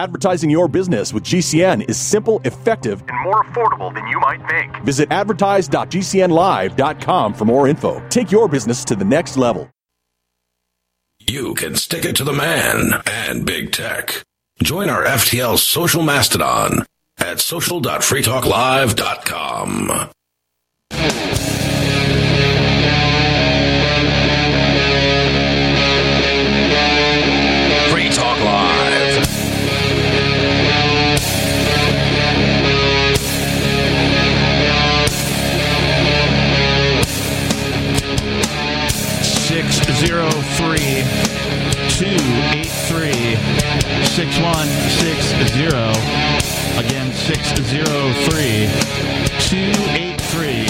Advertising your business with GCN is simple, effective, and more affordable than you might think. Visit advertise.gcnlive.com for more info. Take your business to the next level. You can stick it to the man and big tech. Join our FTL social mastodon at social.freetalklive.com. 603 283 6160. Again, 603 283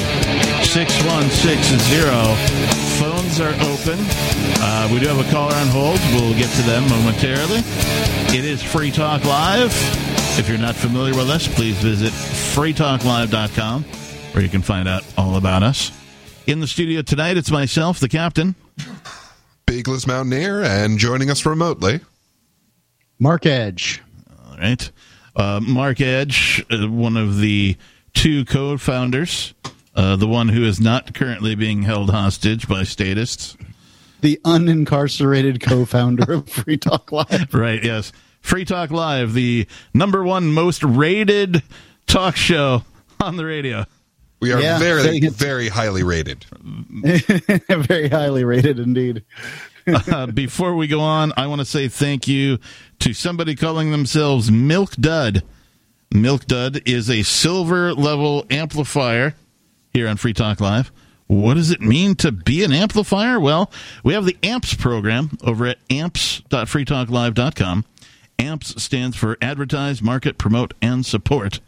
6160 phones are open. Uh, we do have a caller on hold. We'll get to them momentarily. It is Free Talk Live. If you're not familiar with us, please visit freetalklive.com where you can find out all about us. In the studio tonight, it's myself, the captain. Peakless Mountaineer, and joining us remotely, Mark Edge. All right. Uh, Mark Edge, uh, one of the two co founders, uh, the one who is not currently being held hostage by statists. The unincarcerated co founder of Free Talk Live. Right, yes. Free Talk Live, the number one most rated talk show on the radio. We are Yeah, very, very highly rated. Very highly rated indeed. Uh, before we go on, I want to say thank you to somebody calling themselves Milk Dud. Milk Dud is a silver level amplifier here on Free Talk Live. What does it mean to be an amplifier? Well, we have the AMPS program over at amps.freetalklive.com. AMPS stands for Advertise, Market, Promote, and Support.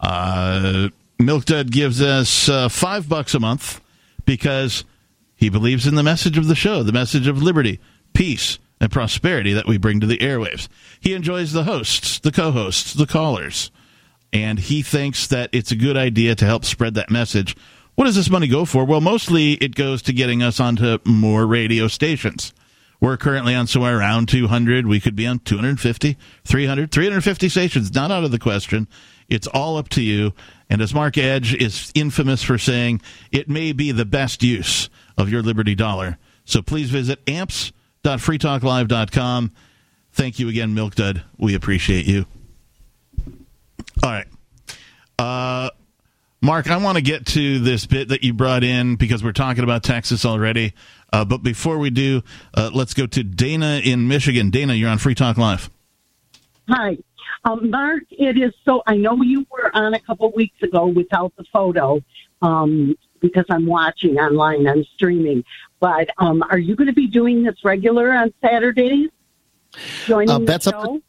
Uh, Milk Dud gives us uh, five bucks a month because he believes in the message of the show, the message of liberty, peace, and prosperity that we bring to the airwaves. He enjoys the hosts, the co hosts, the callers, and he thinks that it's a good idea to help spread that message. What does this money go for? Well, mostly it goes to getting us onto more radio stations. We're currently on somewhere around 200. We could be on 250, 300, 350 stations. Not out of the question. It's all up to you. And as Mark Edge is infamous for saying, it may be the best use of your Liberty Dollar. So please visit amps.freetalklive.com. Thank you again, Milk Dud. We appreciate you. All right. Uh, Mark, I want to get to this bit that you brought in because we're talking about Texas already. Uh, but before we do, uh, let's go to Dana in Michigan. Dana, you're on Free Talk Live. Hi. Um, Mark, it is so, I know you were on a couple weeks ago without the photo um, because I'm watching online, I'm streaming. But um, are you going to be doing this regular on Saturdays? Joining Uh, the that's up show? to-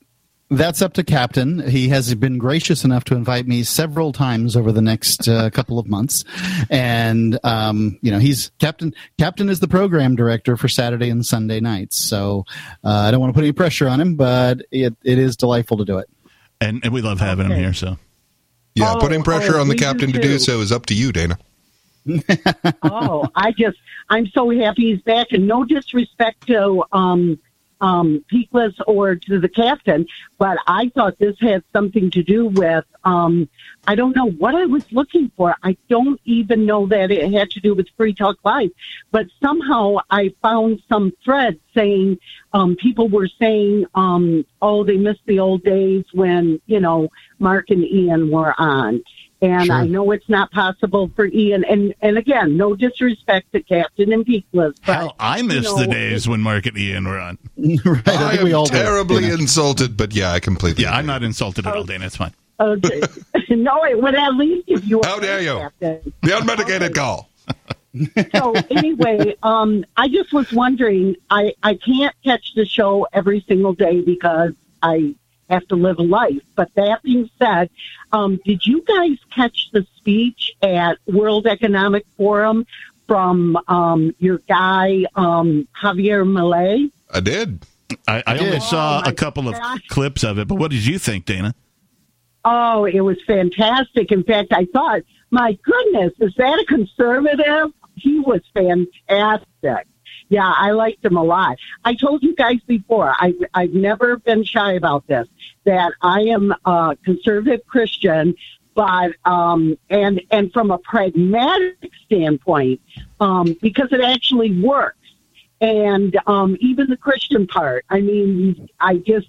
That's up to Captain. He has been gracious enough to invite me several times over the next uh, couple of months, and um, you know he's Captain. Captain is the program director for Saturday and Sunday nights. So uh, I don't want to put any pressure on him, but it, it is delightful to do it. And, and we love having him here. So Yeah, Oh, putting pressure oh, on the we do captain to do so is up to you, Dana. oh, I just, I'm so happy he's back. And no disrespect to um, um, Peakless or to the captain, but I thought this had something to do with, um, I don't know what I was looking for. I don't even know that it had to do with Free Talk Live, but somehow I found some thread saying um, people were saying, um, oh, they missed the old days when, you know, Mark and Ian were on. And Sure. I know it's not possible for Ian. And, and again, no disrespect to Captain and Peakless, but hell, I miss you the days when Mark and Ian were on. right? I, I am we all terribly you know. insulted, but yeah, I completely. Yeah, I'm not insulted at all, Dana. It's fine. Okay. no, it would at least give you a How dare you. Captain. The unmitigated call. so anyway, um, I just was wondering. I I can't catch the show every single day because I have to live a life. But that being said, um, did you guys catch the speech at World Economic Forum from um, your guy um, Javier Milei? I did. I, I only did. saw Oh, a couple of clips of it, but what did you think, Dana? Oh, it was fantastic. In fact, I thought, my goodness, is that a conservative? He was fantastic. Yeah, I liked him a lot. I told you guys before, I, I've never been shy about this, that I am a conservative Christian, but, um, and, and from a pragmatic standpoint, um, because it actually works. And, um, even the Christian part, I mean, I just,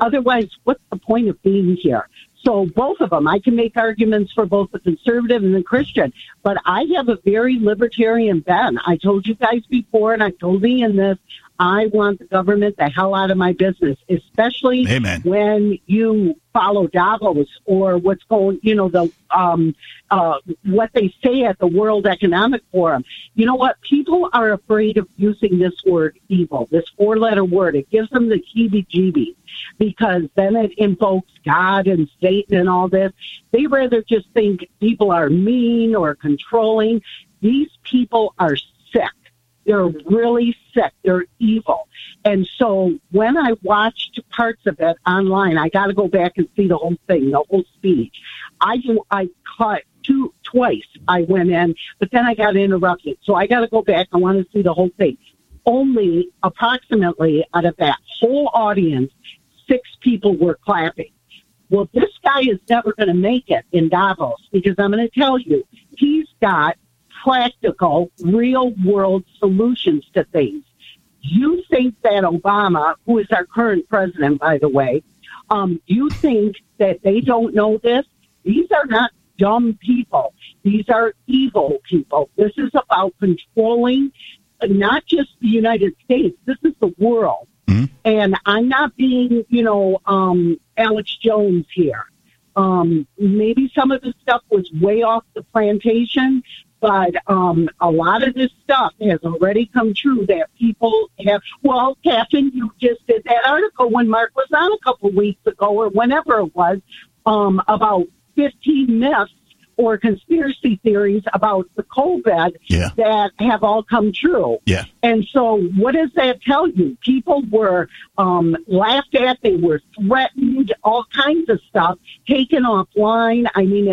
otherwise, what's the point of being here? So both of them, I can make arguments for both the conservative and the Christian, but I have a very libertarian bent. I told you guys before, and I told Ian this. I want the government the hell out of my business, especially Amen. when you follow Davos or what's going, you know, the um, uh, what they say at the World Economic Forum. You know what? People are afraid of using this word evil, this four-letter word. It gives them the heebie-jeebies because then it invokes God and Satan and all this. They rather just think people are mean or controlling. These people are. They're really sick. They're evil. And so when I watched parts of it online, I got to go back and see the whole thing, the whole speech. I I caught two twice. I went in, but then I got interrupted, so I got to go back. I want to see the whole thing. Only approximately out of that whole audience, six people were clapping. Well, this guy is never going to make it in Davos because I'm going to tell you, he's got practical, real world solutions to things. You think that Obama, who is our current president, by the way, um, you think that they don't know this? These are not dumb people. These are evil people. This is about controlling not just the United States. This is the world. And I'm not being, you know, um, Alex Jones here. Um, maybe some of the stuff was way off the plantation, but um, a lot of this stuff has already come true that people have. Well, Captain, you just did that article when Mark was on a couple weeks ago or whenever it was um, about 15 myths or conspiracy theories about the COVID Yeah. that have all come true. Yeah. And so, what does that tell you? People were um, laughed at, they were threatened, all kinds of stuff taken offline. I mean,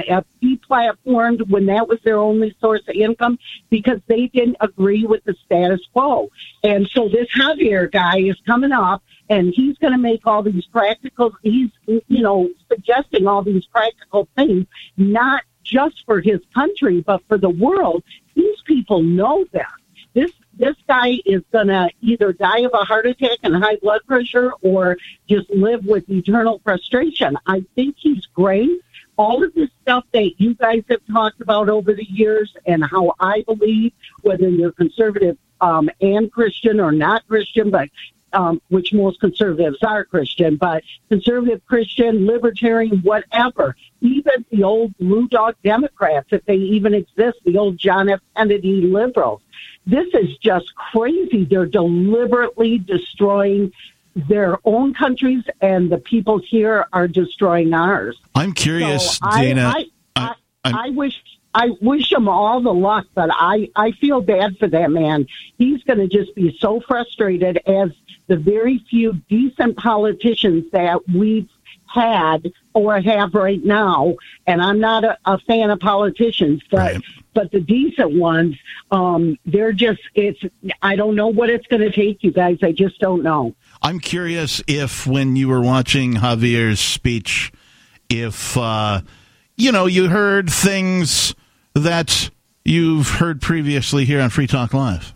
deplatformed when that was their only source of income because they didn't agree with the status quo. And so, this Javier guy is coming up. And he's going to make all these practical, he's, you know, suggesting all these practical things, not just for his country, but for the world. These people know that. This this guy is gonna either die of a heart attack and high blood pressure or just live with eternal frustration. I think he's great. All of this stuff that you guys have talked about over the years and how I believe, whether you're conservative um, and Christian or not Christian, but um, which most conservatives are Christian, but conservative Christian, libertarian, whatever. Even the old blue dog Democrats, if they even exist, the old John F. Kennedy liberals. This is just crazy. They're deliberately destroying their own countries, and the people here are destroying ours. I'm curious, So I- Dana. I, I, I'm- I wish I wish him all the luck, but I I feel bad for that man. He's going to just be so frustrated as the very few decent politicians that we've had or have right now. And I'm not a, a fan of politicians, but Right. but the decent ones, um, they're just it's. I don't know what it's going to take, you guys. I just don't know. I'm curious if when you were watching Javier's speech, if uh, you know you heard things that you've heard previously here on Free Talk Live.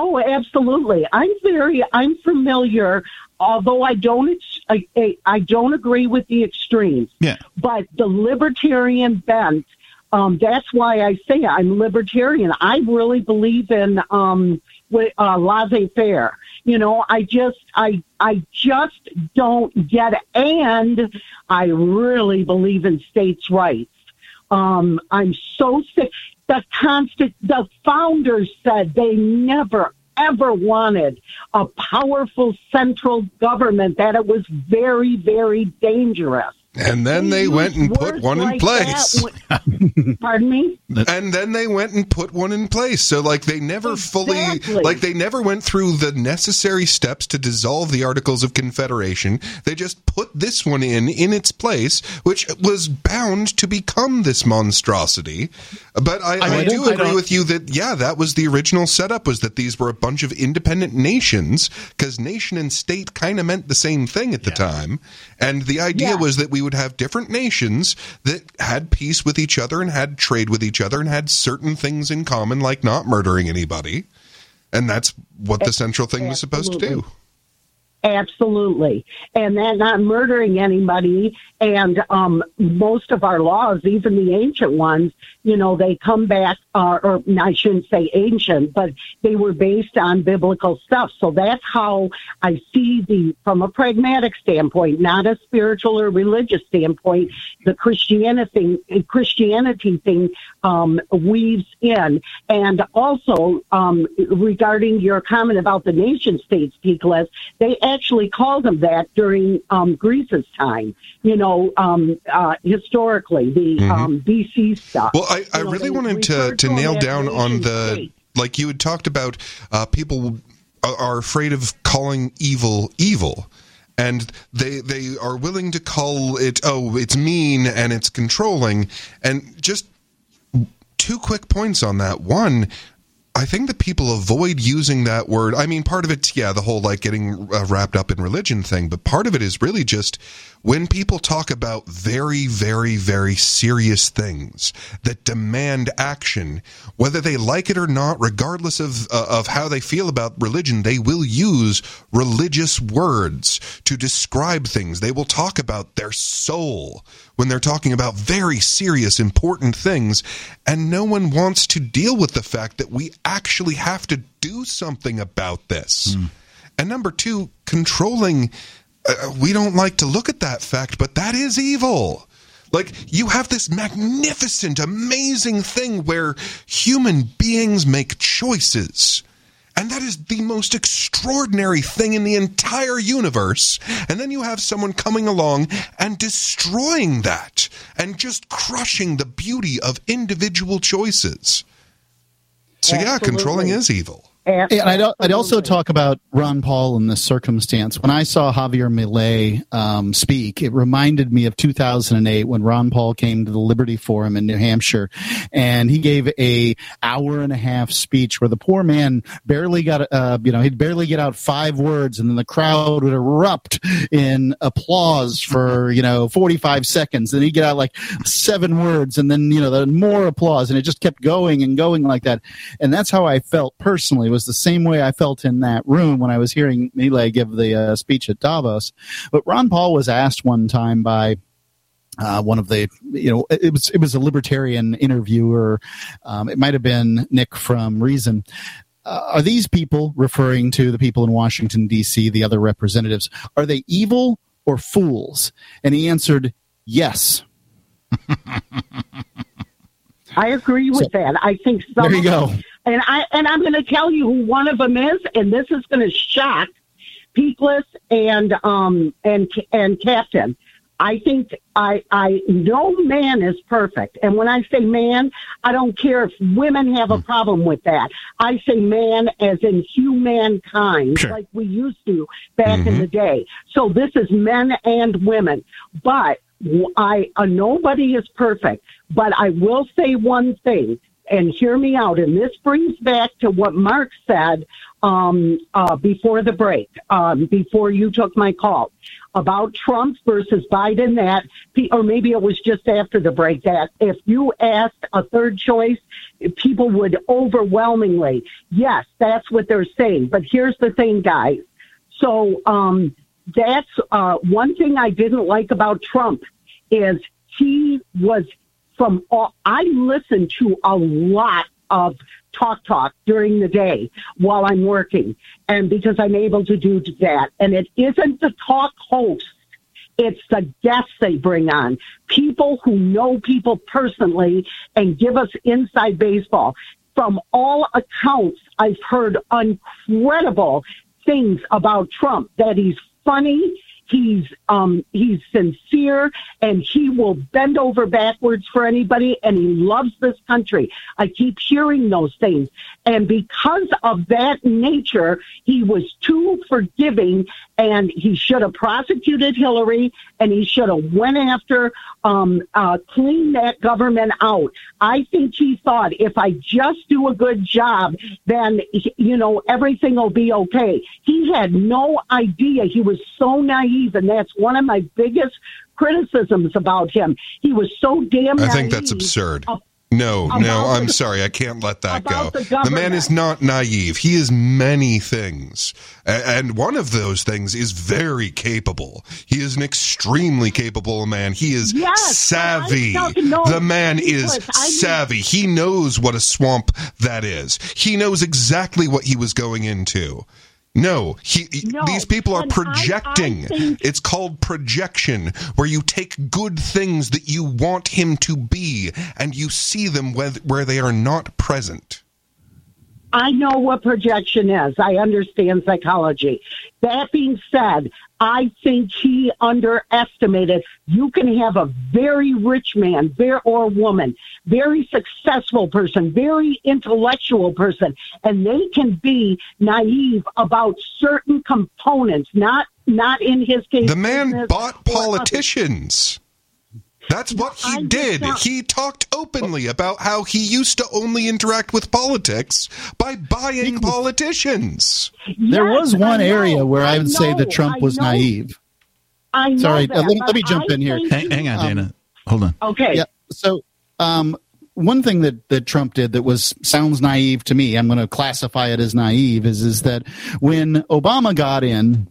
Oh, absolutely. I'm very, I'm familiar, although I don't, I, I- I don't agree with the extremes. Yeah. But the libertarian bent, um, that's why I say I'm libertarian. I really believe in um, uh, laissez-faire. You know, I just, I, I just don't get it, and I really believe in states' rights. Um, I'm so sick. The constant, the founders said they never ever wanted a powerful central government, that it was very, very dangerous. And then they went and put words one in place. that Pardon me? and then they went and put one in place. So like they never fully like they never went through the necessary steps to dissolve the articles of confederation. They just put this one in in its place which was bound to become this monstrosity. But i, I, mean, do I agree with you that yeah that was the original setup was that these were a bunch of independent nations because nation and state kind of meant the same thing at the time and the idea Yeah. was that we would have different nations that had peace with each other and had trade with each other and had certain things in common, like not murdering anybody. And that's what the central thing was supposed to do. Absolutely. And that not murdering anybody. And um, most of our laws, even the ancient ones, you know, they come back, uh, or I shouldn't say ancient, but they were based on biblical stuff. So that's how I see the, from a pragmatic standpoint, not a spiritual or religious standpoint, the Christianity thing, Christianity thing um, weaves in. And also, um, regarding your comment about the nation states, Peakless, they actually called them that during um, Greece's time, you know, um, uh, historically, the um, BC stuff. Well, I, I You know, really wanted to, to nail down on the, states. like you had talked about, uh, people are- are afraid of calling evil evil. And they they are willing to call it oh it's mean and it's controlling and just two quick points on that. One, I think that people avoid using that word. I mean, part of it's, yeah, the whole like getting uh, wrapped up in religion thing, but part of it is really just when people talk about very, very, very serious things that demand action, whether they like it or not, regardless of, uh, of how they feel about religion, they will use religious words to describe things. They will talk about their soul when they're talking about very serious, important things. And no one wants to deal with the fact that we actually have to do something about this. And number two, controlling, uh, we don't like to look at that fact, but that is evil. Like, you have this magnificent, amazing thing where human beings make choices. And that is the most extraordinary thing in the entire universe. And then you have someone coming along and destroying that and just crushing the beauty of individual choices. So, yeah, controlling is evil. And I'd, I'd also talk about Ron Paul in this circumstance. When I saw Javier Milei um, speak, it reminded me of 2008 when Ron Paul came to the Liberty Forum in New Hampshire, and he gave a hour and a half speech where the poor man barely got, uh, you know, he'd barely get out five words, and then the crowd would erupt in applause for you know 45 seconds. Then he'd get out like seven words, and then you know then more applause, and it just kept going and going like that. And that's how I felt personally. Was the same way I felt in that room when I was hearing Milei give the uh, speech at Davos. But Ron Paul was asked one time by uh, one of the you know it was it was a libertarian interviewer. Um, it might have been nick from reason. Uh, are these people referring to the people in washington d.c the other representatives are they evil or fools? And he answered yes. I agree with So- that. I think some there you of go and I and I'm going to tell you who one of them is, and this is going to shock Peakless and um and and Captain. I think I I no man is perfect, and when I say man, I don't care if women have a problem with that. I say man as in humankind, Sure. like we used to back in the day. So this is men and women, but I uh, nobody is perfect. But I will say one thing and hear me out. And this brings back to what Mark said um, uh, before the break, um, before you took my call about Trump versus Biden. That, or maybe it was just after the break. That if you asked a third choice, people would overwhelmingly, yes, that's what they're saying. But here's the thing, guys. So um, that's uh, one thing I didn't like about Trump is he was from all, I listen to a lot of talk talk during the day while I'm working and because I'm able to do that. And it isn't the talk host. It's the guests they bring on. People who know people personally and give us inside baseball. From all accounts I've heard incredible things about Trump that he's funny He's um, he's sincere, and he will bend over backwards for anybody, and he loves this country. I keep hearing those things, and because of that nature, he was too forgiving, and he should have prosecuted Hillary, and he should have went after um, uh, clean that government out. I think he thought if I just do a good job, then you know everything will be okay. He had no idea. He was so naive, and that's one of my biggest criticisms about him. He was so damn. I think that's absurd. No, About no, I'm the- sorry. I can't let that go. the The, man is not naive. He is many things. And one of those things is very capable. He is an extremely capable man. He is Yes, savvy. The man is savvy. He knows what a swamp that is. He knows exactly what he was going into. No, he, No, these people are and I- I projecting. think- It's called projection, where you take good things that you want him to be and you see them where they are not present. I know what projection is. I understand psychology. That being said, I think he underestimated. You can have a very rich man, very or woman, very successful person, very intellectual person, and they can be naive about certain components. Not not in his case. The man bought politicians. That's what he I did. just- He talked openly about how he used to only interact with politics by buying politicians. There was one area where I would say that Trump was naive. I know Sorry, that, uh, let me- let me jump I in here. Hang, hang on, Um, Dana. Hold on. Okay. Yeah. So, um, one thing that, that Trump did that was sounds naive to me, I'm going to classify it as naive, is is that when Obama got in,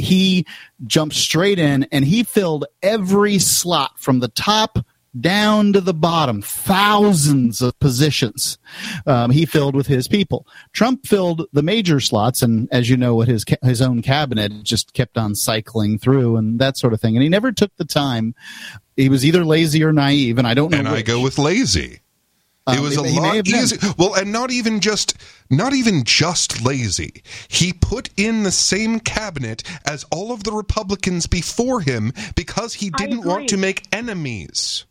he jumped straight in and he filled every slot from the top down to the bottom, thousands of positions um, he filled with his people. Trump filled the major slots, and as you know, what his ca- his own cabinet just kept on cycling through and that sort of thing. And he never took the time. He was either lazy or naive, and I don't know. And I go with lazy. It Um, was a he lot have easier. Well, and not even just not even just lazy. He put in the same cabinet as all of the Republicans before him because he didn't want to make enemies.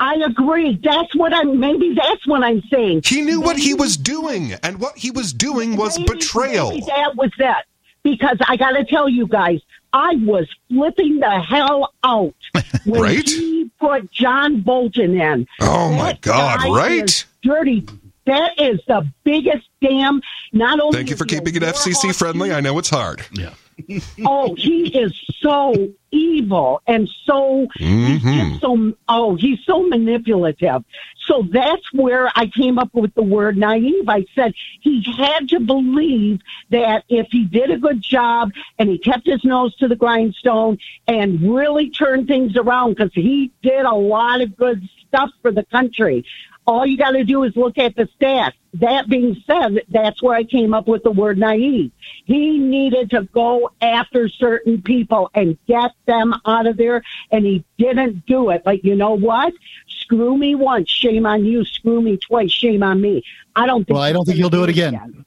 I agree. That's what I'm. Maybe that's what I'm saying. He knew what he was doing, and what he was doing was maybe- betrayal. maybe that was that. Because I got to tell you guys, I was flipping the hell out when Right? he put John Bolton in. Oh, my God, guy right? is Dirty. That is the biggest damn. Not only Thank you for keeping it FCC friendly. he- I know it's hard. Yeah. oh, he is so evil and so he's Mhm. just so oh, he's so manipulative. So that's where I came up with the word naive. I said he had to believe that if he did a good job and he kept his nose to the grindstone and really turned things around because he did a lot of good stuff for the country. All you got to do is look at the stats. That being said, that's where I came up with the word naive. He needed to go after certain people and get them out of there, and he didn't do it. But you know what? Screw me once, shame on you. Screw me twice, shame on me. I don't think. Well, I don't think he'll do it again.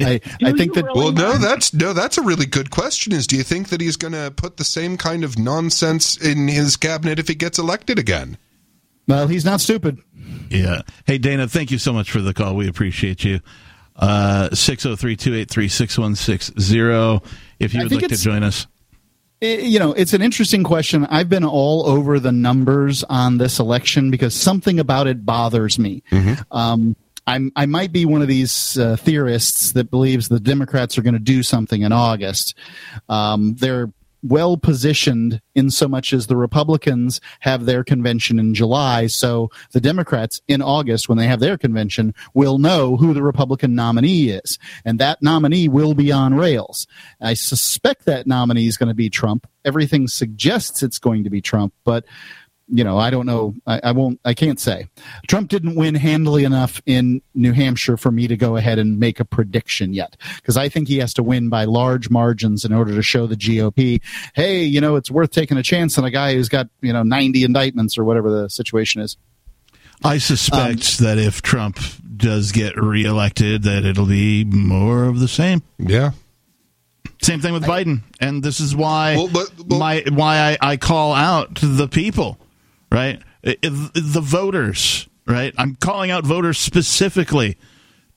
I, I think that really? Well, no, that's no, that's a really good question. Is do you think that he's going to put the same kind of nonsense in his cabinet if he gets elected again? Well, he's not stupid. Yeah. Hey, Dana, thank you so much for the call. We appreciate you. Uh, 603 283 6160. If you would like to join us. Eh, you know, it's an interesting question. I've been all over the numbers on this election because something about it bothers me. Um, I'm, I might be one of these uh, theorists that believes the Democrats are going to do something in August. Um, they're well positioned in so much as the Republicans have their convention in July. So the Democrats in August, when they have their convention, will know who the Republican nominee is. And that nominee will be on rails. I suspect that nominee is going to be Trump. Everything suggests it's going to be Trump, but you know, I don't know. I, I won't. I can't say. Trump didn't win handily enough in New Hampshire for me to go ahead and make a prediction yet, because I think he has to win by large margins in order to show the GOP, hey, you know, it's worth taking a chance on a guy who's got you know 90 indictments or whatever the situation is. I suspect um, that if Trump does get reelected, that it'll be more of the same. Yeah. Same thing with Biden, and this is why Well, but- well- my why I, I call out the people, right? The voters, right? I'm calling out voters specifically.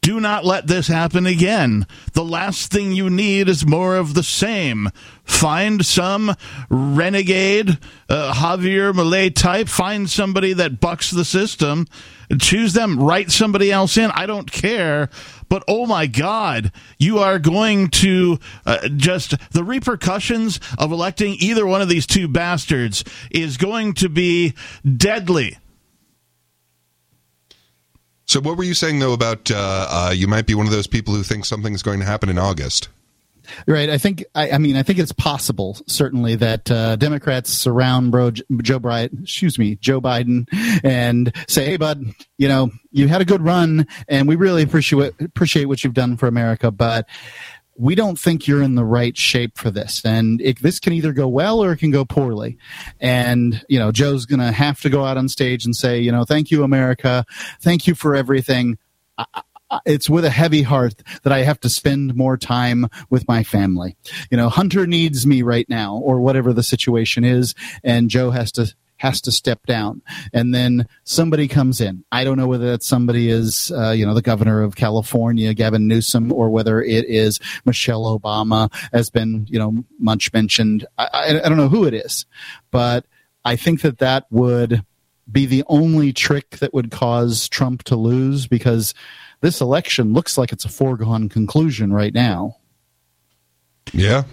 Do not let this happen again. The last thing you need is more of the same. Find some renegade uh, Javier Milei type. Find somebody that bucks the system. Choose them. Write somebody else in. I don't care. But oh my God, you are going to uh, just the repercussions of electing either one of these two bastards is going to be deadly. So, what were you saying though about uh, uh, you might be one of those people who think something's going to happen in August? Right. I think. I, I mean, I think it's possible, certainly, that uh, Democrats surround bro Joe Biden, excuse me, Joe Biden, and say, "Hey, bud, you know, you had a good run, and we really appreciate appreciate what you've done for America, but." We don't think you're in the right shape for this, and it, this can either go well or it can go poorly. And you know, Joe's going to have to go out on stage and say, you know, thank you, America, thank you for everything it's with a heavy heart that I have to spend more time with my family. You know, Hunter needs me right now, or whatever the situation is, and Joe has to has to step down, and then somebody comes in. I don't know whether that somebody is, uh, you know, the governor of California, Gavin Newsom, or whether it is Michelle Obama, has been, you know, much mentioned. I, I, I don't know who it is, but I think that that would be the only trick that would cause Trump to lose because this election looks like it's a foregone conclusion right now. Yeah.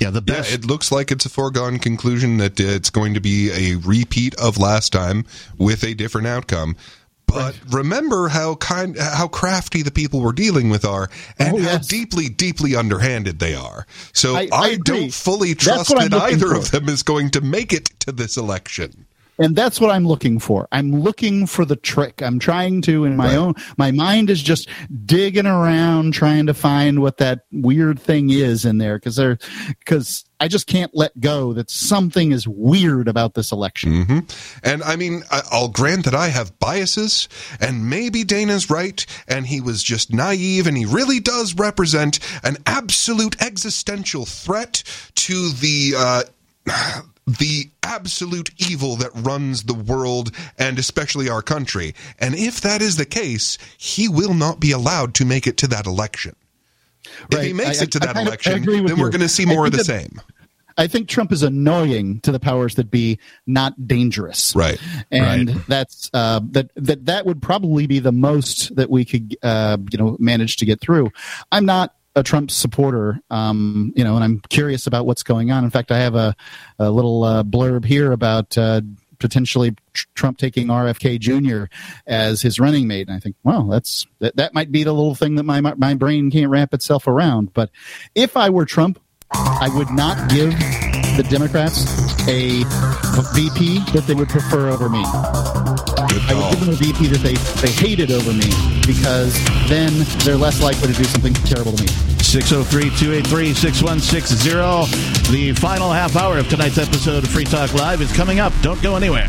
Yeah, the Yeah, best. it looks like it's a foregone conclusion that it's going to be a repeat of last time with a different outcome. But remember how kind, how crafty the people we're dealing with are, and Oh, how deeply, deeply underhanded they are. So I- I, I don't fully trust that either for. of them is going to make it to this election. And that's what I'm looking for. I'm looking for the trick. I'm trying to, in my Right. own, my mind is just digging around trying to find what that weird thing is in there because there, because I just can't let go that something is weird about this election. hmm And I mean, I'll grant that I have biases, and maybe Dana's right, and he was just naive, and he really does represent an absolute existential threat to the. Uh, the absolute evil that runs the world and especially our country. And if that is the case, he will not be allowed to make it to that election. If he makes I- it to I that of election, then we're going to see more of the that- same. I think Trump is annoying to the powers that be, not dangerous. Right. and that's uh, that that that would probably be the most that we could uh, you know manage to get through. I'm not a Trump supporter, um, you know, and I'm curious about what's going on. In fact, I have a, a little uh, blurb here about. Uh, Potentially, Trump taking RFK Jr. as his running mate, and I think, well, that's that, that might be the little thing that my my brain can't wrap itself around. But if I were Trump, I would not give the Democrats a VP that they would prefer over me. I would give them a VP that they, they hated over me because then they're less likely to do something terrible to me. 603 283 6160. The final half hour of tonight's episode of Free Talk Live is coming up. Don't go anywhere.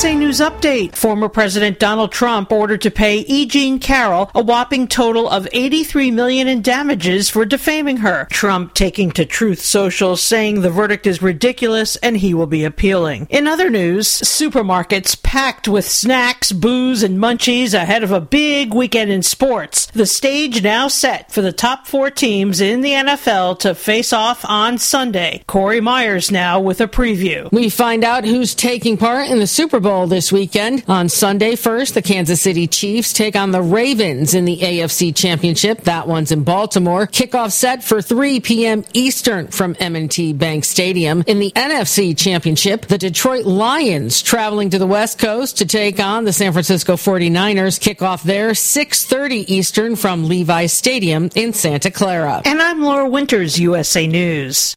USA News Update. Former President Donald Trump ordered to pay E. Jean Carroll a whopping total of 83 million in damages for defaming her. Trump taking to Truth Social saying the verdict is ridiculous and he will be appealing. In other news, supermarkets packed with snacks, booze, and munchies ahead of a big weekend in sports. The stage now set for the top four teams in the NFL to face off on Sunday. Corey Myers now with a preview. We find out who's taking part in the Super Bowl this weekend. On Sunday, first, the Kansas City Chiefs take on the Ravens in the AFC Championship. That one's in Baltimore. Kickoff set for 3 p.m. Eastern from M&T Bank Stadium. In the NFC Championship, the Detroit Lions traveling to the West Coast to take on the San Francisco 49ers. Kickoff there 6:30 Eastern from Levi Stadium in Santa Clara. And I'm Laura Winters, USA News.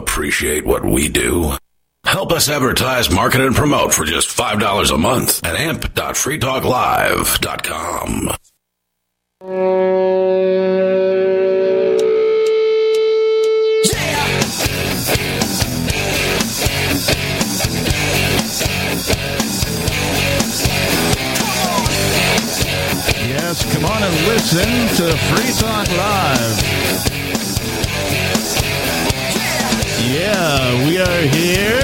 Appreciate what we do? Help us advertise, market, and promote for just $5 a month at amp.freetalklive.com. Yes, come on and listen to Free Talk Live. Yeah, we are here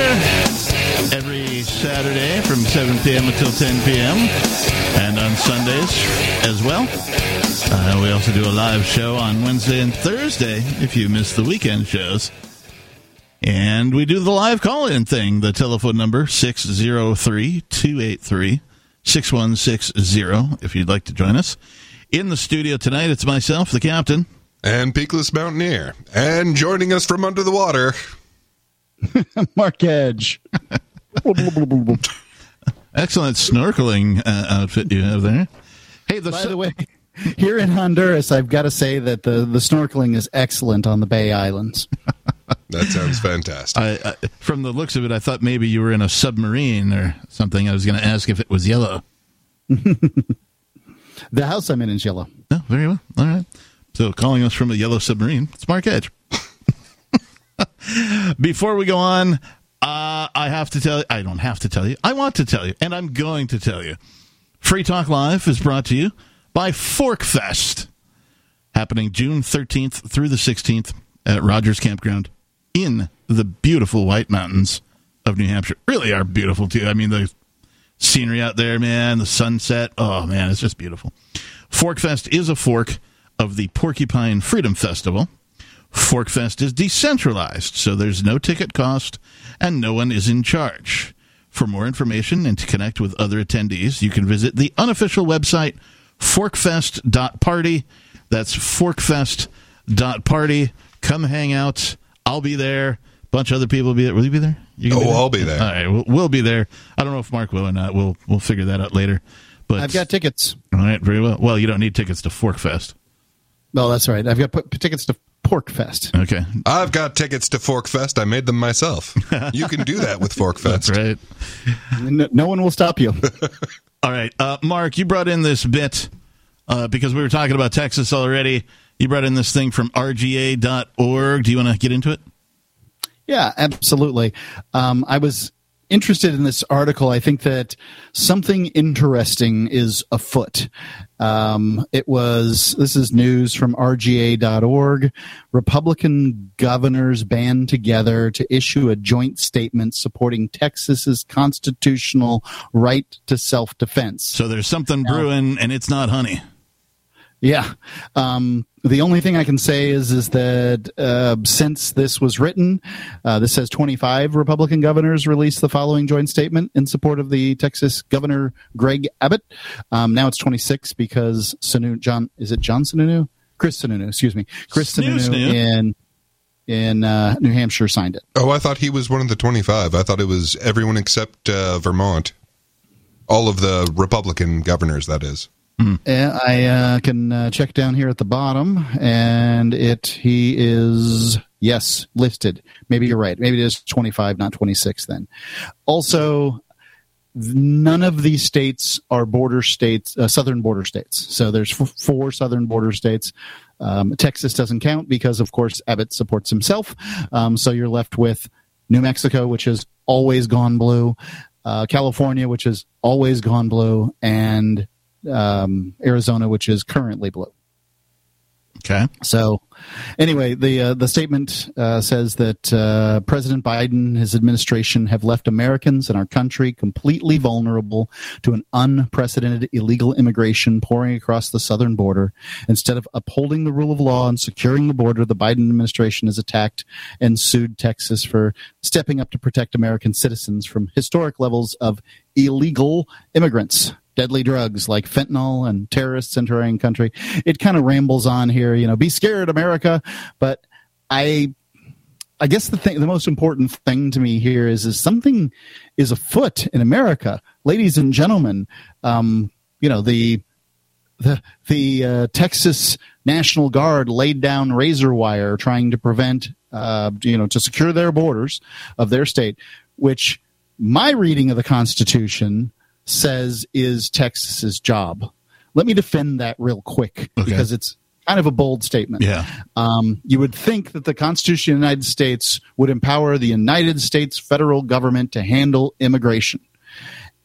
every Saturday from 7 p.m. until 10 p.m. and on Sundays as well. Uh, we also do a live show on Wednesday and Thursday if you miss the weekend shows. And we do the live call in thing. The telephone number 603 283 6160 if you'd like to join us. In the studio tonight, it's myself, the captain. And Peakless Mountaineer. And joining us from under the water, Mark Edge. Excellent snorkeling uh, outfit you have there. Hey, the by the way, here in Honduras, I've got to say that the, the snorkeling is excellent on the Bay Islands. that sounds fantastic. I, I, from the looks of it, I thought maybe you were in a submarine or something. I was going to ask if it was yellow. the house I'm in is yellow. Oh, very well. All right. So, calling us from a yellow submarine, it's Mark Edge. Before we go on, uh, I have to tell you, I don't have to tell you, I want to tell you, and I'm going to tell you. Free Talk Live is brought to you by Forkfest, happening June 13th through the 16th at Rogers Campground in the beautiful White Mountains of New Hampshire. Really are beautiful, too. I mean, the scenery out there, man, the sunset. Oh, man, it's just beautiful. Forkfest is a fork of the Porcupine Freedom Festival. Forkfest is decentralized, so there's no ticket cost and no one is in charge. For more information and to connect with other attendees, you can visit the unofficial website forkfest.party. That's forkfest.party. Come hang out. I'll be there. A bunch of other people will be there. Will you be there? You Oh, gonna I'll be there. All right, we'll, we'll be there. I don't know if Mark will or not. We'll we'll figure that out later. But I've got tickets. all right, very well. Well, you don't need tickets to Forkfest. No, that's right. I've got p- tickets to PorcFest. Okay, I've got tickets to Forkfest. I made them myself. You can do that with Forkfest. that's right. No, no one will stop you. All right, uh, Mark, you brought in this bit uh, because we were talking about Texas already. You brought in this thing from RGA.org. Do you want to get into it? Yeah, absolutely. Um, I was interested in this article. I think that something interesting is afoot. Um, it was, this is news from RGA.org. Republican governors band together to issue a joint statement supporting Texas's constitutional right to self defense. So there's something brewing, and it's not honey. Yeah. Um, the only thing I can say is is that uh, since this was written, uh, this says 25 Republican governors released the following joint statement in support of the Texas Governor Greg Abbott. Um, now it's 26 because Sununu, John is it John Sununu? Chris Sununu, excuse me, Chris Snoo, Sununu snoo. in in uh, New Hampshire signed it. Oh, I thought he was one of the 25. I thought it was everyone except uh, Vermont. All of the Republican governors, that is. Uh, I uh, can uh, check down here at the bottom, and it he is yes listed. Maybe you're right. Maybe it is 25, not 26. Then, also, none of these states are border states, uh, southern border states. So there's f- four southern border states. Um, Texas doesn't count because, of course, Abbott supports himself. Um, so you're left with New Mexico, which has always gone blue, uh, California, which has always gone blue, and um, Arizona, which is currently blue. Okay. So, anyway, the uh, the statement uh, says that uh, President Biden and his administration have left Americans and our country completely vulnerable to an unprecedented illegal immigration pouring across the southern border. Instead of upholding the rule of law and securing the border, the Biden administration has attacked and sued Texas for stepping up to protect American citizens from historic levels of illegal immigrants deadly drugs like fentanyl and terrorists entering country. It kind of rambles on here, you know, be scared, America. But I, I guess the thing, the most important thing to me here is, is something is afoot in America, ladies and gentlemen. Um, you know, the, the, the uh, Texas National Guard laid down razor wire trying to prevent, uh, you know, to secure their borders of their state, which my reading of the Constitution says is Texas's job. Let me defend that real quick Okay. because it's kind of a bold statement. Yeah. Um, you would think that the Constitution of the United States would empower the United States federal government to handle immigration.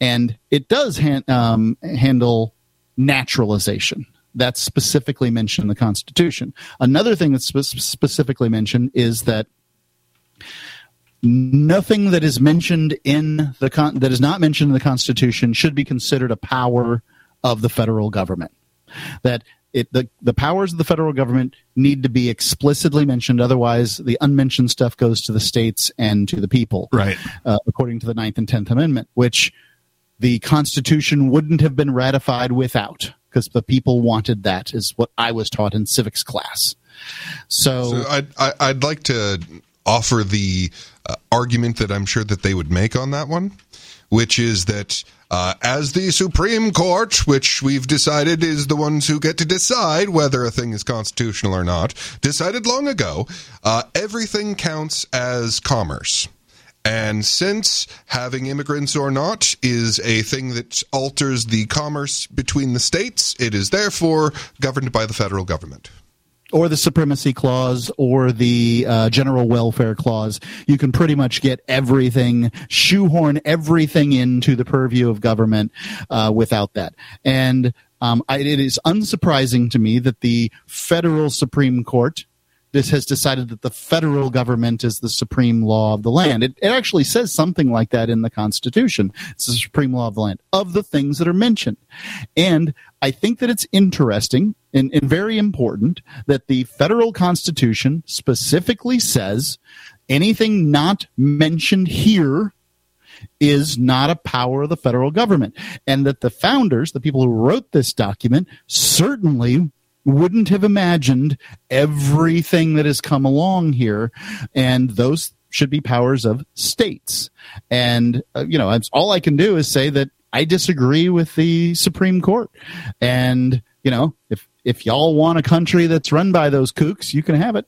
And it does han- um, handle naturalization. That's specifically mentioned in the Constitution. Another thing that's spe- specifically mentioned is that nothing that is mentioned in the con- that is not mentioned in the Constitution should be considered a power of the federal government. That it the, the powers of the federal government need to be explicitly mentioned. Otherwise, the unmentioned stuff goes to the states and to the people. Right. Uh, according to the Ninth and Tenth Amendment, which the Constitution wouldn't have been ratified without, because the people wanted that, is what I was taught in civics class. So, So I'd, I- I'd like to offer the uh, argument that I'm sure that they would make on that one, which is that uh, as the Supreme Court, which we've decided is the ones who get to decide whether a thing is constitutional or not, decided long ago, uh, everything counts as commerce. And since having immigrants or not is a thing that alters the commerce between the states, it is therefore governed by the federal government. Or the supremacy clause or the uh, general welfare clause. You can pretty much get everything, shoehorn everything into the purview of government uh, without that. And um, I, it is unsurprising to me that the federal Supreme Court this has decided that the federal government is the supreme law of the land. It, it actually says something like that in the Constitution. It's the supreme law of the land of the things that are mentioned. And I think that it's interesting and, and very important that the federal constitution specifically says anything not mentioned here is not a power of the federal government. And that the founders, the people who wrote this document, certainly wouldn't have imagined everything that has come along here. And those should be powers of states. And, uh, you know, all I can do is say that I disagree with the Supreme Court. And, you know, if, if y'all want a country that's run by those kooks, you can have it.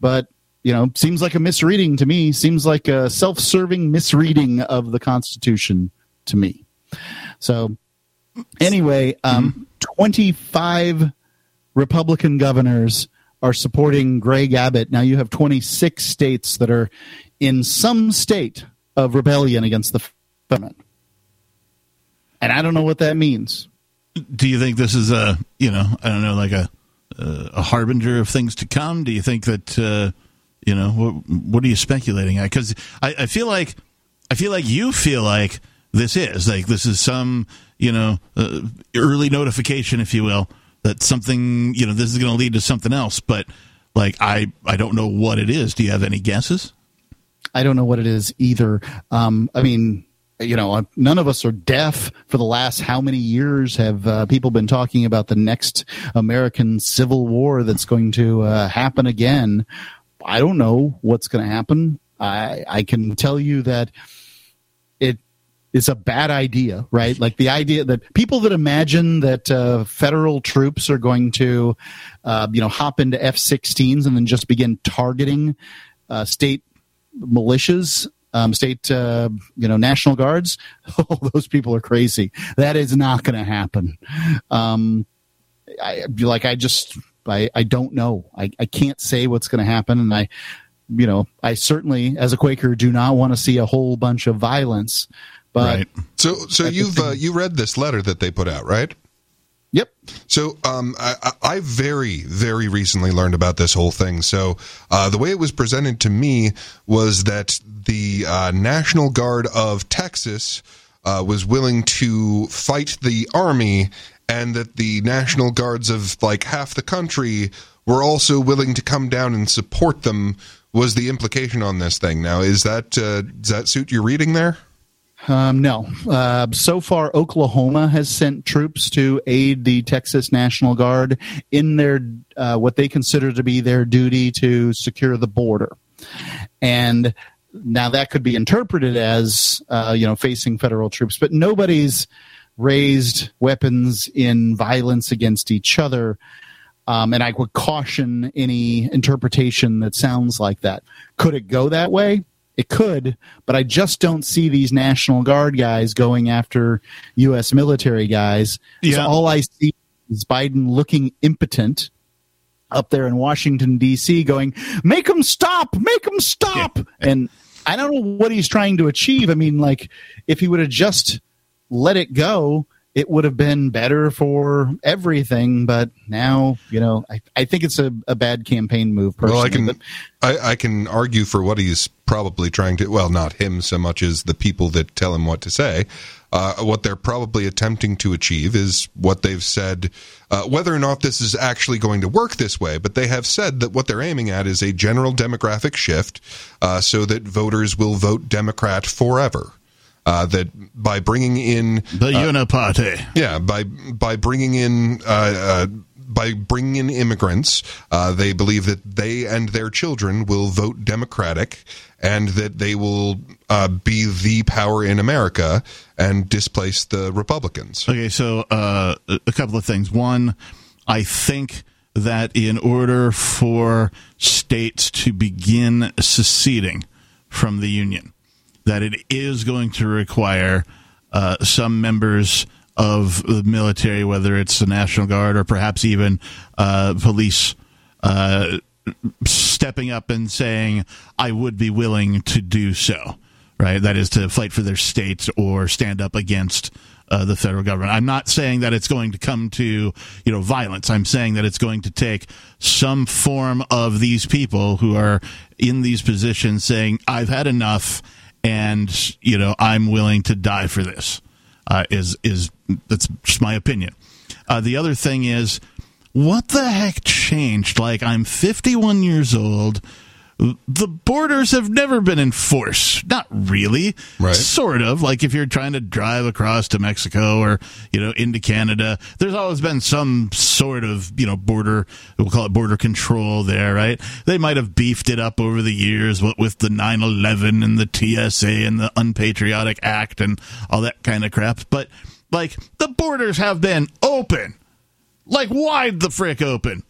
But you know, seems like a misreading to me. Seems like a self-serving misreading of the Constitution to me. So, anyway, um, 25 Republican governors are supporting Greg Abbott. Now you have 26 states that are in some state of rebellion against the government. And I don't know what that means. Do you think this is a, you know, I don't know, like a a harbinger of things to come? Do you think that uh, you know, what, what are you speculating at? Because I, I feel like I feel like you feel like this is like this is some you know uh, early notification, if you will, that something you know this is going to lead to something else. But like I I don't know what it is. Do you have any guesses? I don't know what it is either. Um, I mean, you know, none of us are deaf. For the last how many years have uh, people been talking about the next American Civil War that's going to uh, happen again? I don't know what's going to happen. I I can tell you that it is a bad idea, right? Like the idea that people that imagine that uh, federal troops are going to, uh, you know, hop into F-16s and then just begin targeting uh, state militias. Um, state, uh, you know, national guards. Oh, those people are crazy. That is not going to happen. Um, I like. I just I, I don't know. I, I can't say what's going to happen. And I, you know, I certainly, as a Quaker, do not want to see a whole bunch of violence. But right. so, so you've uh, you read this letter that they put out, right? Yep. So um, I, I, very, very recently learned about this whole thing. So uh, the way it was presented to me was that the uh, National Guard of Texas uh, was willing to fight the Army and that the National Guards of like half the country were also willing to come down and support them was the implication on this thing. Now, is that uh, does that suit your reading there? Um, no. Uh, so far, Oklahoma has sent troops to aid the Texas National Guard in their uh, what they consider to be their duty to secure the border, and now that could be interpreted as uh, you know facing federal troops, but nobody's raised weapons in violence against each other. Um, and I would caution any interpretation that sounds like that. Could it go that way? It could, but I just don't see these National Guard guys going after U.S. military guys. Yeah. So all I see is Biden looking impotent up there in Washington, D.C., going, make them stop, make them stop. Yeah. and I don't know what he's trying to achieve. I mean, like, if he would have just let it go, it would have been better for everything. But now, you know, I, I think it's a, a bad campaign move. Personally. Well, I can I, I can argue for what he's probably trying to. Well, not him so much as the people that tell him what to say. Uh, what they're probably attempting to achieve is what they've said. Uh, whether or not this is actually going to work this way, but they have said that what they're aiming at is a general demographic shift, uh, so that voters will vote Democrat forever uh, that by bringing in the uh, Uniparty, yeah, by by bringing in uh, uh by bringing in immigrants, uh, they believe that they and their children will vote Democratic, and that they will uh, be the power in America and displace the Republicans. Okay, so a couple of things. One, I think that in order for states to begin seceding from the union that it is going to require uh, some members of the military, whether it's the National Guard or perhaps even uh, police, uh, stepping up and saying, I would be willing to do so, right? That is to fight for their states or stand up against. Uh, the federal government. I'm not saying that it's going to come to you know violence. I'm saying that it's going to take some form of these people who are in these positions saying, "I've had enough," and you know I'm willing to die for this. Uh, is is that's just my opinion. Uh, the other thing is what the heck changed? Like, I'm 51 years old. The borders have never been enforced. Not really. Right. Sort of. Like if you're trying to drive across to Mexico or, you know, into Canada, there's always been some sort of, you know, border, we'll call it border control there, right? They might have beefed it up over the years what with the 9 11 and the TSA and the Unpatriotic Act and all that kind of crap. But, like, the borders have been open like wide the frick open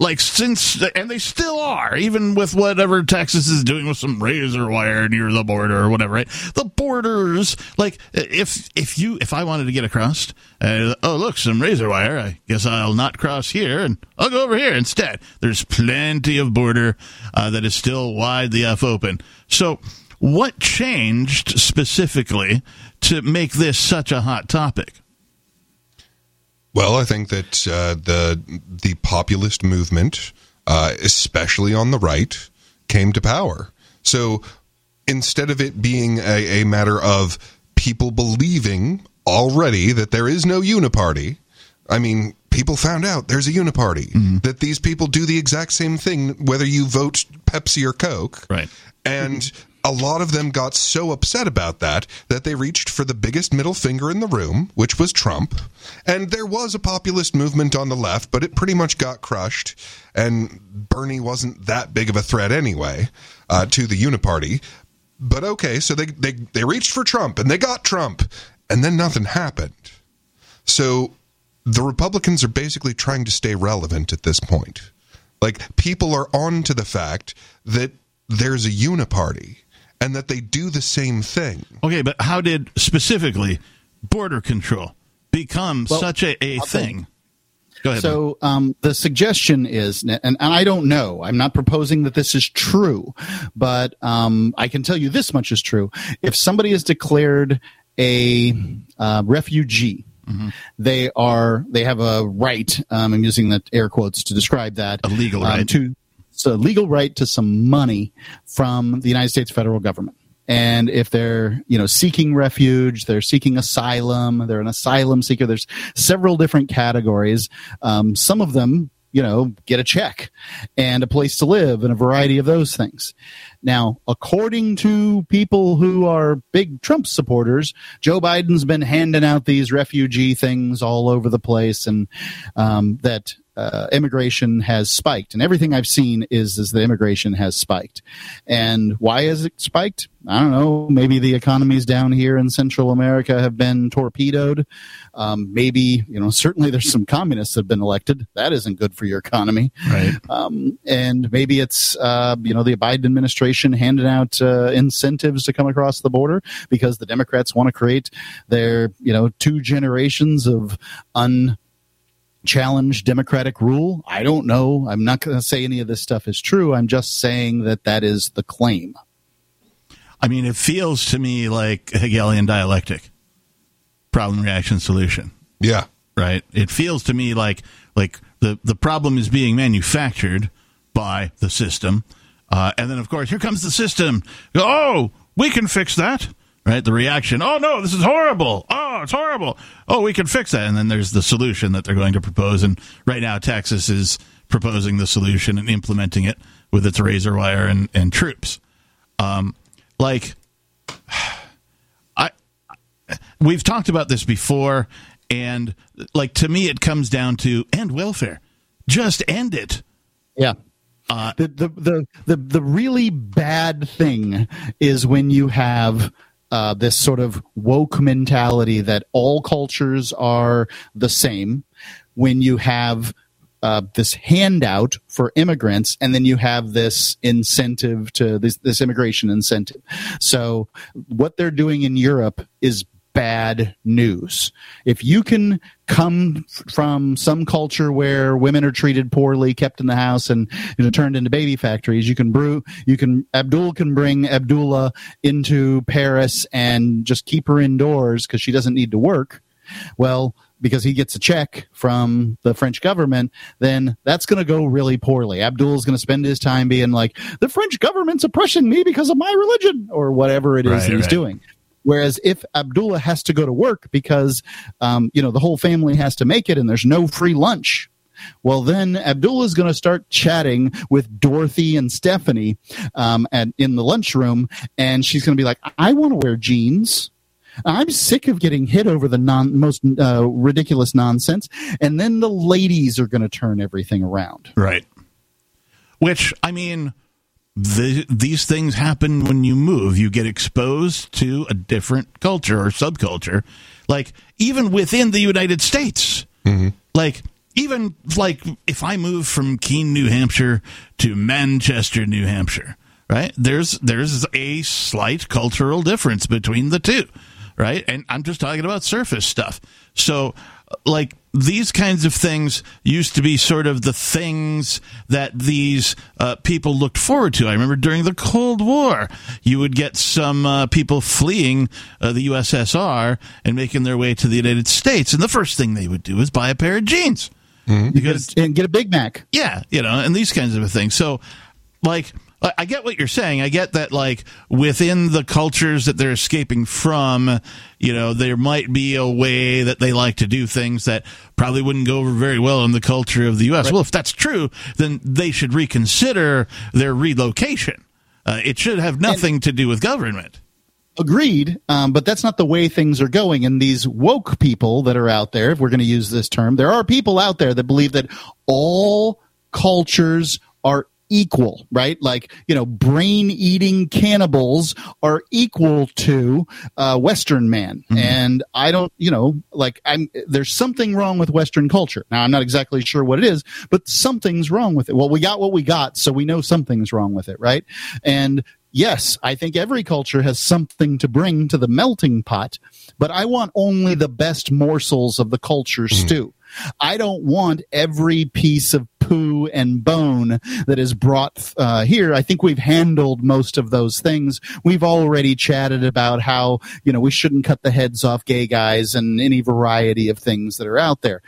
like since and they still are even with whatever texas is doing with some razor wire near the border or whatever right? The borders like if if you if i wanted to get across uh, oh look some razor wire i guess i'll not cross here and i'll go over here instead. There's plenty of border uh, that is still wide the f open. So what changed specifically to make this such a hot topic Well, I think that uh, the the populist movement, uh, especially on the right, came to power. So instead of it being a, a matter of people believing already that there is no uniparty, I mean, people found out there's a uniparty. That these people do the exact same thing whether you vote Pepsi or Coke. Right. And a lot of them got so upset about that that they reached for the biggest middle finger in the room, which was Trump. And there was a populist movement on the left, but it pretty much got crushed. And Bernie wasn't that big of a threat anyway uh, to the Uniparty. But okay, so they, they, they reached for Trump and they got Trump, and then nothing happened. So the Republicans are basically trying to stay relevant at this point. Like people are on to the fact that there's a uniparty and that they do the same thing. Okay, but how did specifically border control become Well, such a, a I'll thing? Go ahead. So um, the suggestion is, and, and I don't know, I'm not proposing that this is true, but um, I can tell you this much is true. If somebody is declared a uh, refugee, they are they have a right. Um, I'm using the air quotes to describe that. A legal um, right. To so legal right to some money from the United States federal government. And if they're, you know, seeking refuge, they're seeking asylum, they're an asylum seeker. There's several different categories. Um, some of them, you know, get a check and a place to live and a variety of those things. Now, according to people who are big Trump supporters, Joe Biden's been handing out these refugee things all over the place, and um, that uh, immigration has spiked. And everything I've seen is is that immigration has spiked. And why has it spiked? I don't know. Maybe the economies down here in Central America have been torpedoed. Um, maybe you know. Certainly, there's some communists that have been elected. That isn't good for your economy. Right. Um, and maybe it's uh, you know the Biden administration handing out uh, incentives to come across the border because the Democrats want to create their you know two generations of un challenge democratic rule i don't know i'm not going to say any of this stuff is true i'm just saying that that is the claim I mean, it feels to me like Hegelian dialectic, problem, reaction, solution. Yeah. Right. It feels to me like like the the problem is being manufactured by the system, uh, and then of course here comes the system. Oh, we can fix that. Right. The reaction. Oh no, this is horrible. Oh, it's horrible. Oh, we can fix that. And then there's the solution that they're going to propose. And right now, Texas is proposing the solution and implementing it with its razor wire and, and troops. Um, like I we've talked about this before and like to me it comes down to end welfare. Just end it. yeah Uh, the, the the the the really bad thing is when you have uh, this sort of woke mentality that all cultures are the same. When you have uh, this handout for immigrants, and then you have this incentive to this this immigration incentive. So what they're doing in Europe is bad news. If you can come from some culture where women are treated poorly, kept in the house, and you know turned into baby factories, you can brew. You can Abdul can bring Abdullah into Paris and just keep her indoors because she doesn't need to work. Well, because he gets a check from the French government, then that's going to go really poorly. Abdul's going to spend his time being like, the French government's oppressing me because of my religion or whatever it is Right, that he's right. doing. Whereas if Abdullah has to go to work because, um, you know, the whole family has to make it and there's no free lunch, Well, then Abdullah's going to start chatting with Dorothy and Stephanie um, and in the lunchroom, and she's going to be like, "I want to wear jeans." I'm sick of getting hit over the non most uh, ridiculous nonsense, and then the ladies are going to turn everything around. Right. Which I mean, the, these things happen when you move. You get exposed to a different culture or subculture, like even within the United States. Mm-hmm. Like even like if I move from Keene, New Hampshire to Manchester, New Hampshire, right? There's there's a slight cultural difference between the two, right? And I'm just talking about surface stuff. So like these kinds of things used to be sort of the things that these uh, people looked forward to. I remember during the Cold War, you would get some uh, people fleeing uh, the USSR and making their way to the United States, and the first thing they would do is buy a pair of jeans because and get a Big Mac. yeah, you know, and these kinds of things. So, like, I I get what you're saying. I get that, like, within the cultures that they're escaping from, you know, there might be a way that they like to do things that probably wouldn't go over very well in the culture of the U.S. Well, if that's true, then they should reconsider their relocation. Uh, it should have nothing to do with government. Agreed, um, but that's not the way things are going. And these woke people that are out there, if we're going to use this term, there are people out there that believe that all cultures are equal, right? Like, you know, brain eating cannibals are equal to uh, Western man. And I don't, you know, like, I'm, there's something wrong with Western culture. Now, I'm not exactly sure what it is, but something's wrong with it. Well, we got what we got, so we know something's wrong with it, right? And yes, I think every culture has something to bring to the melting pot, but I want only the best morsels of the culture stew. I don't want every piece of poo and bone that is brought uh, here. I think we've handled most of those things. We've already chatted about how, you know, we shouldn't cut the heads off gay guys and any variety of things that are out there.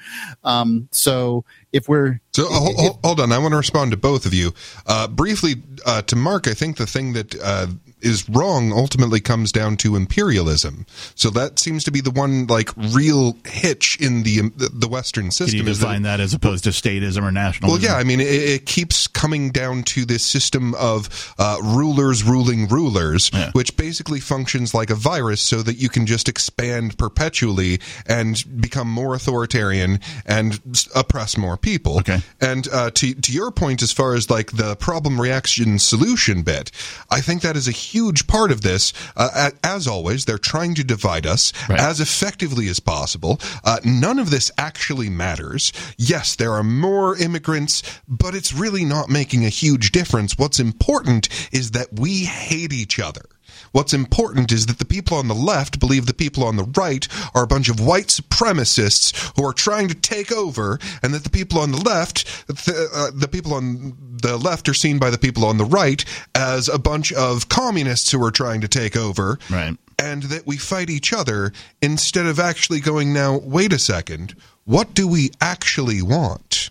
Um, so if we're So hold, hold- hold on, I want to respond to both of you uh, briefly. Uh, to Mark, I think the thing that uh, is wrong ultimately comes down to imperialism. So that seems to be the one like real hitch in the the Western Can system. you is that- define that as opposed to statism or nationalism? well, yeah, I mean, it, it keeps coming down to this system of uh, rulers ruling rulers, which basically functions like a virus so that you can just expand perpetually and become more authoritarian and oppress more people. Okay. And uh, to, to your point, as far as like the problem reaction solution bit, I think that is a huge part of this. Uh, as always, they're trying to divide us as effectively as possible. Uh, none of this actually matters. Yes, there are more immigrants, but it's really not making a huge difference. What's important is that we hate each other. What's important is that the people on the left believe the people on the right are a bunch of white supremacists who are trying to take over, and that the people on the left, the, uh, the people on the left are seen by the people on the right as a bunch of communists who are trying to take over. Right. And that we fight each other instead of actually going, now, wait a second, what do we actually want?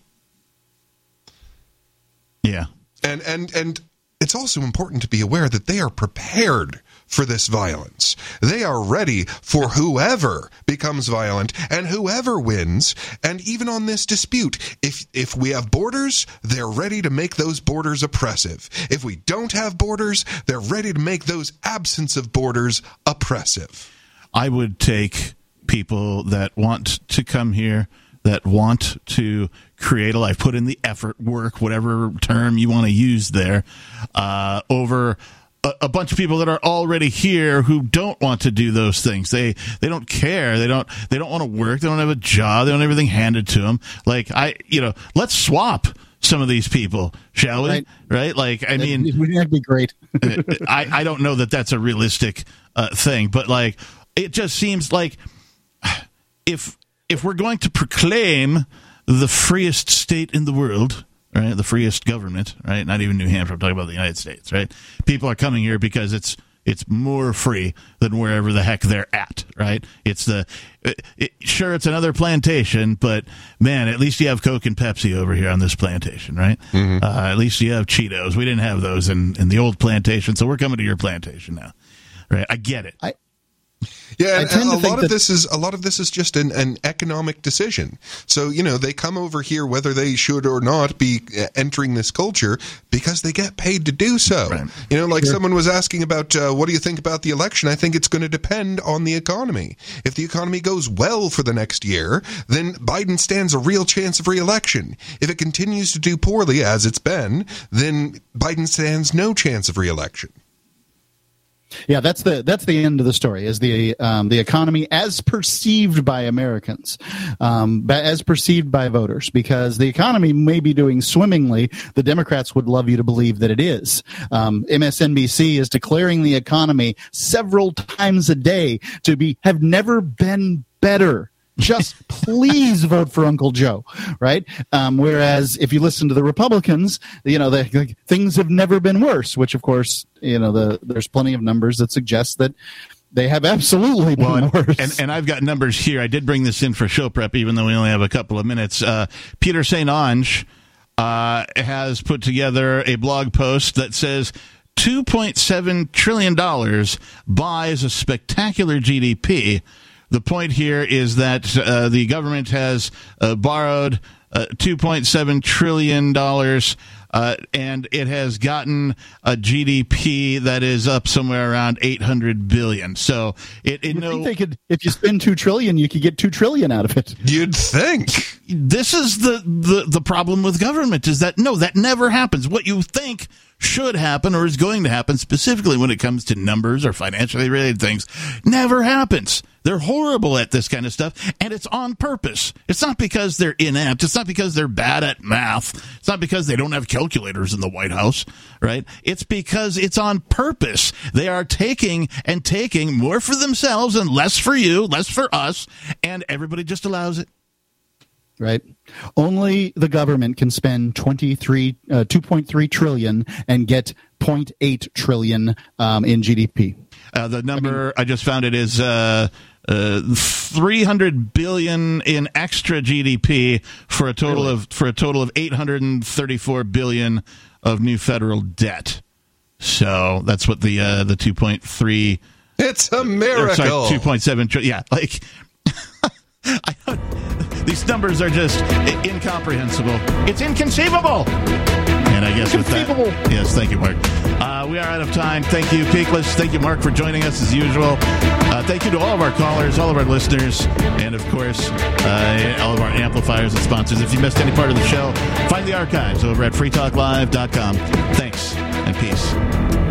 Yeah. And and and it's also important to be aware that they are prepared for this violence. They are ready for whoever becomes violent and whoever wins. And even on this dispute, if if we have borders, they're ready to make those borders oppressive. If we don't have borders, they're ready to make those absence of borders oppressive. I would take people that want to come here, that want to create a life, put in the effort, work, whatever term you want to use there, uh, over a, a bunch of people that are already here who don't want to do those things. They they don't care. They don't they don't want to work. They don't have a job. They don't have everything handed to them. Like I, you know, let's swap some of these people, shall we? Right. Right? Like I mean, that'd be great. I, I don't know that that's a realistic uh, thing, but like it just seems like if if we're going to proclaim the freest state in the world, right, the freest government, right, not even New Hampshire, I'm talking about the United States, right, people are coming here because it's it's more free than wherever the heck they're at, right? It's the it, it, sure it's another plantation, but man, at least you have Coke and Pepsi over here on this plantation, right? Uh, at least you have Cheetos. We didn't have those in in the old plantation, so we're coming to your plantation now, right? I get it. I Yeah, and tend a lot of that- this is a lot of this is just an, an economic decision. So you know they come over here whether they should or not be uh, entering this culture because they get paid to do so. You know, like someone was asking about uh, what do you think about the election? I think it's going to depend on the economy. If the economy goes well for the next year, then Biden stands a real chance of re-election. If it continues to do poorly as it's been, then Biden stands no chance of re-election. Yeah, that's the that's the end of the story. Is the um, the economy as perceived by Americans, um, as perceived by voters? Because the economy may be doing swimmingly. The Democrats would love you to believe that it is. Um, MSNBC is declaring the economy several times a day to be have never been better. Just please vote for Uncle Joe, right? Um, whereas if you listen to the Republicans, you know, the, like, things have never been worse. Which, of course, you know, the there's plenty of numbers that suggest that they have absolutely been Well, and, worse. and, and I've got numbers here. I did bring this in for show prep, even though we only have a couple of minutes. Uh, Peter St. Onge uh, has put together a blog post that says $2.7 trillion buys a spectacular GDP. The point here is that uh, the government has uh, borrowed uh, $2.7 trillion. Uh, and it has gotten a GDP that is up somewhere around 800 billion. So it, it you no, think they could, if you spend two trillion, you could get two trillion out of it. You'd think. this is the, the the problem with government is that no, that never happens. What you think should happen or is going to happen, specifically when it comes to numbers or financially related things, never happens. They're horrible at this kind of stuff, and it's on purpose. It's not because they're inept. It's not because they're bad at math. It's not because they don't have calculators in the White House, right? It's because it's on purpose. They are taking and taking more for themselves and less for you, less for us, and everybody just allows it. right? Only the government can spend 23, uh, 2.3 trillion and get 0.8 trillion um, in GDP. Uh, the number I, just found it is uh, uh, 300 billion in extra GDP for a total of for a total of 834 billion of new federal debt. So that's what the uh, the 2.3 It's a miracle. sorry, 2.7 trillion. Yeah, like I don't, these numbers are just incomprehensible. It's inconceivable. And I guess with that, yes, thank you, Mark. Uh, we are out of time. Thank you, Peakless. Thank you, Mark, for joining us as usual. Uh, thank you to all of our callers, all of our listeners, and of course, uh, all of our amplifiers and sponsors. If you missed any part of the show, find the archives over at freetalklive.com. Thanks and peace.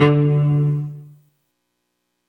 Thank you.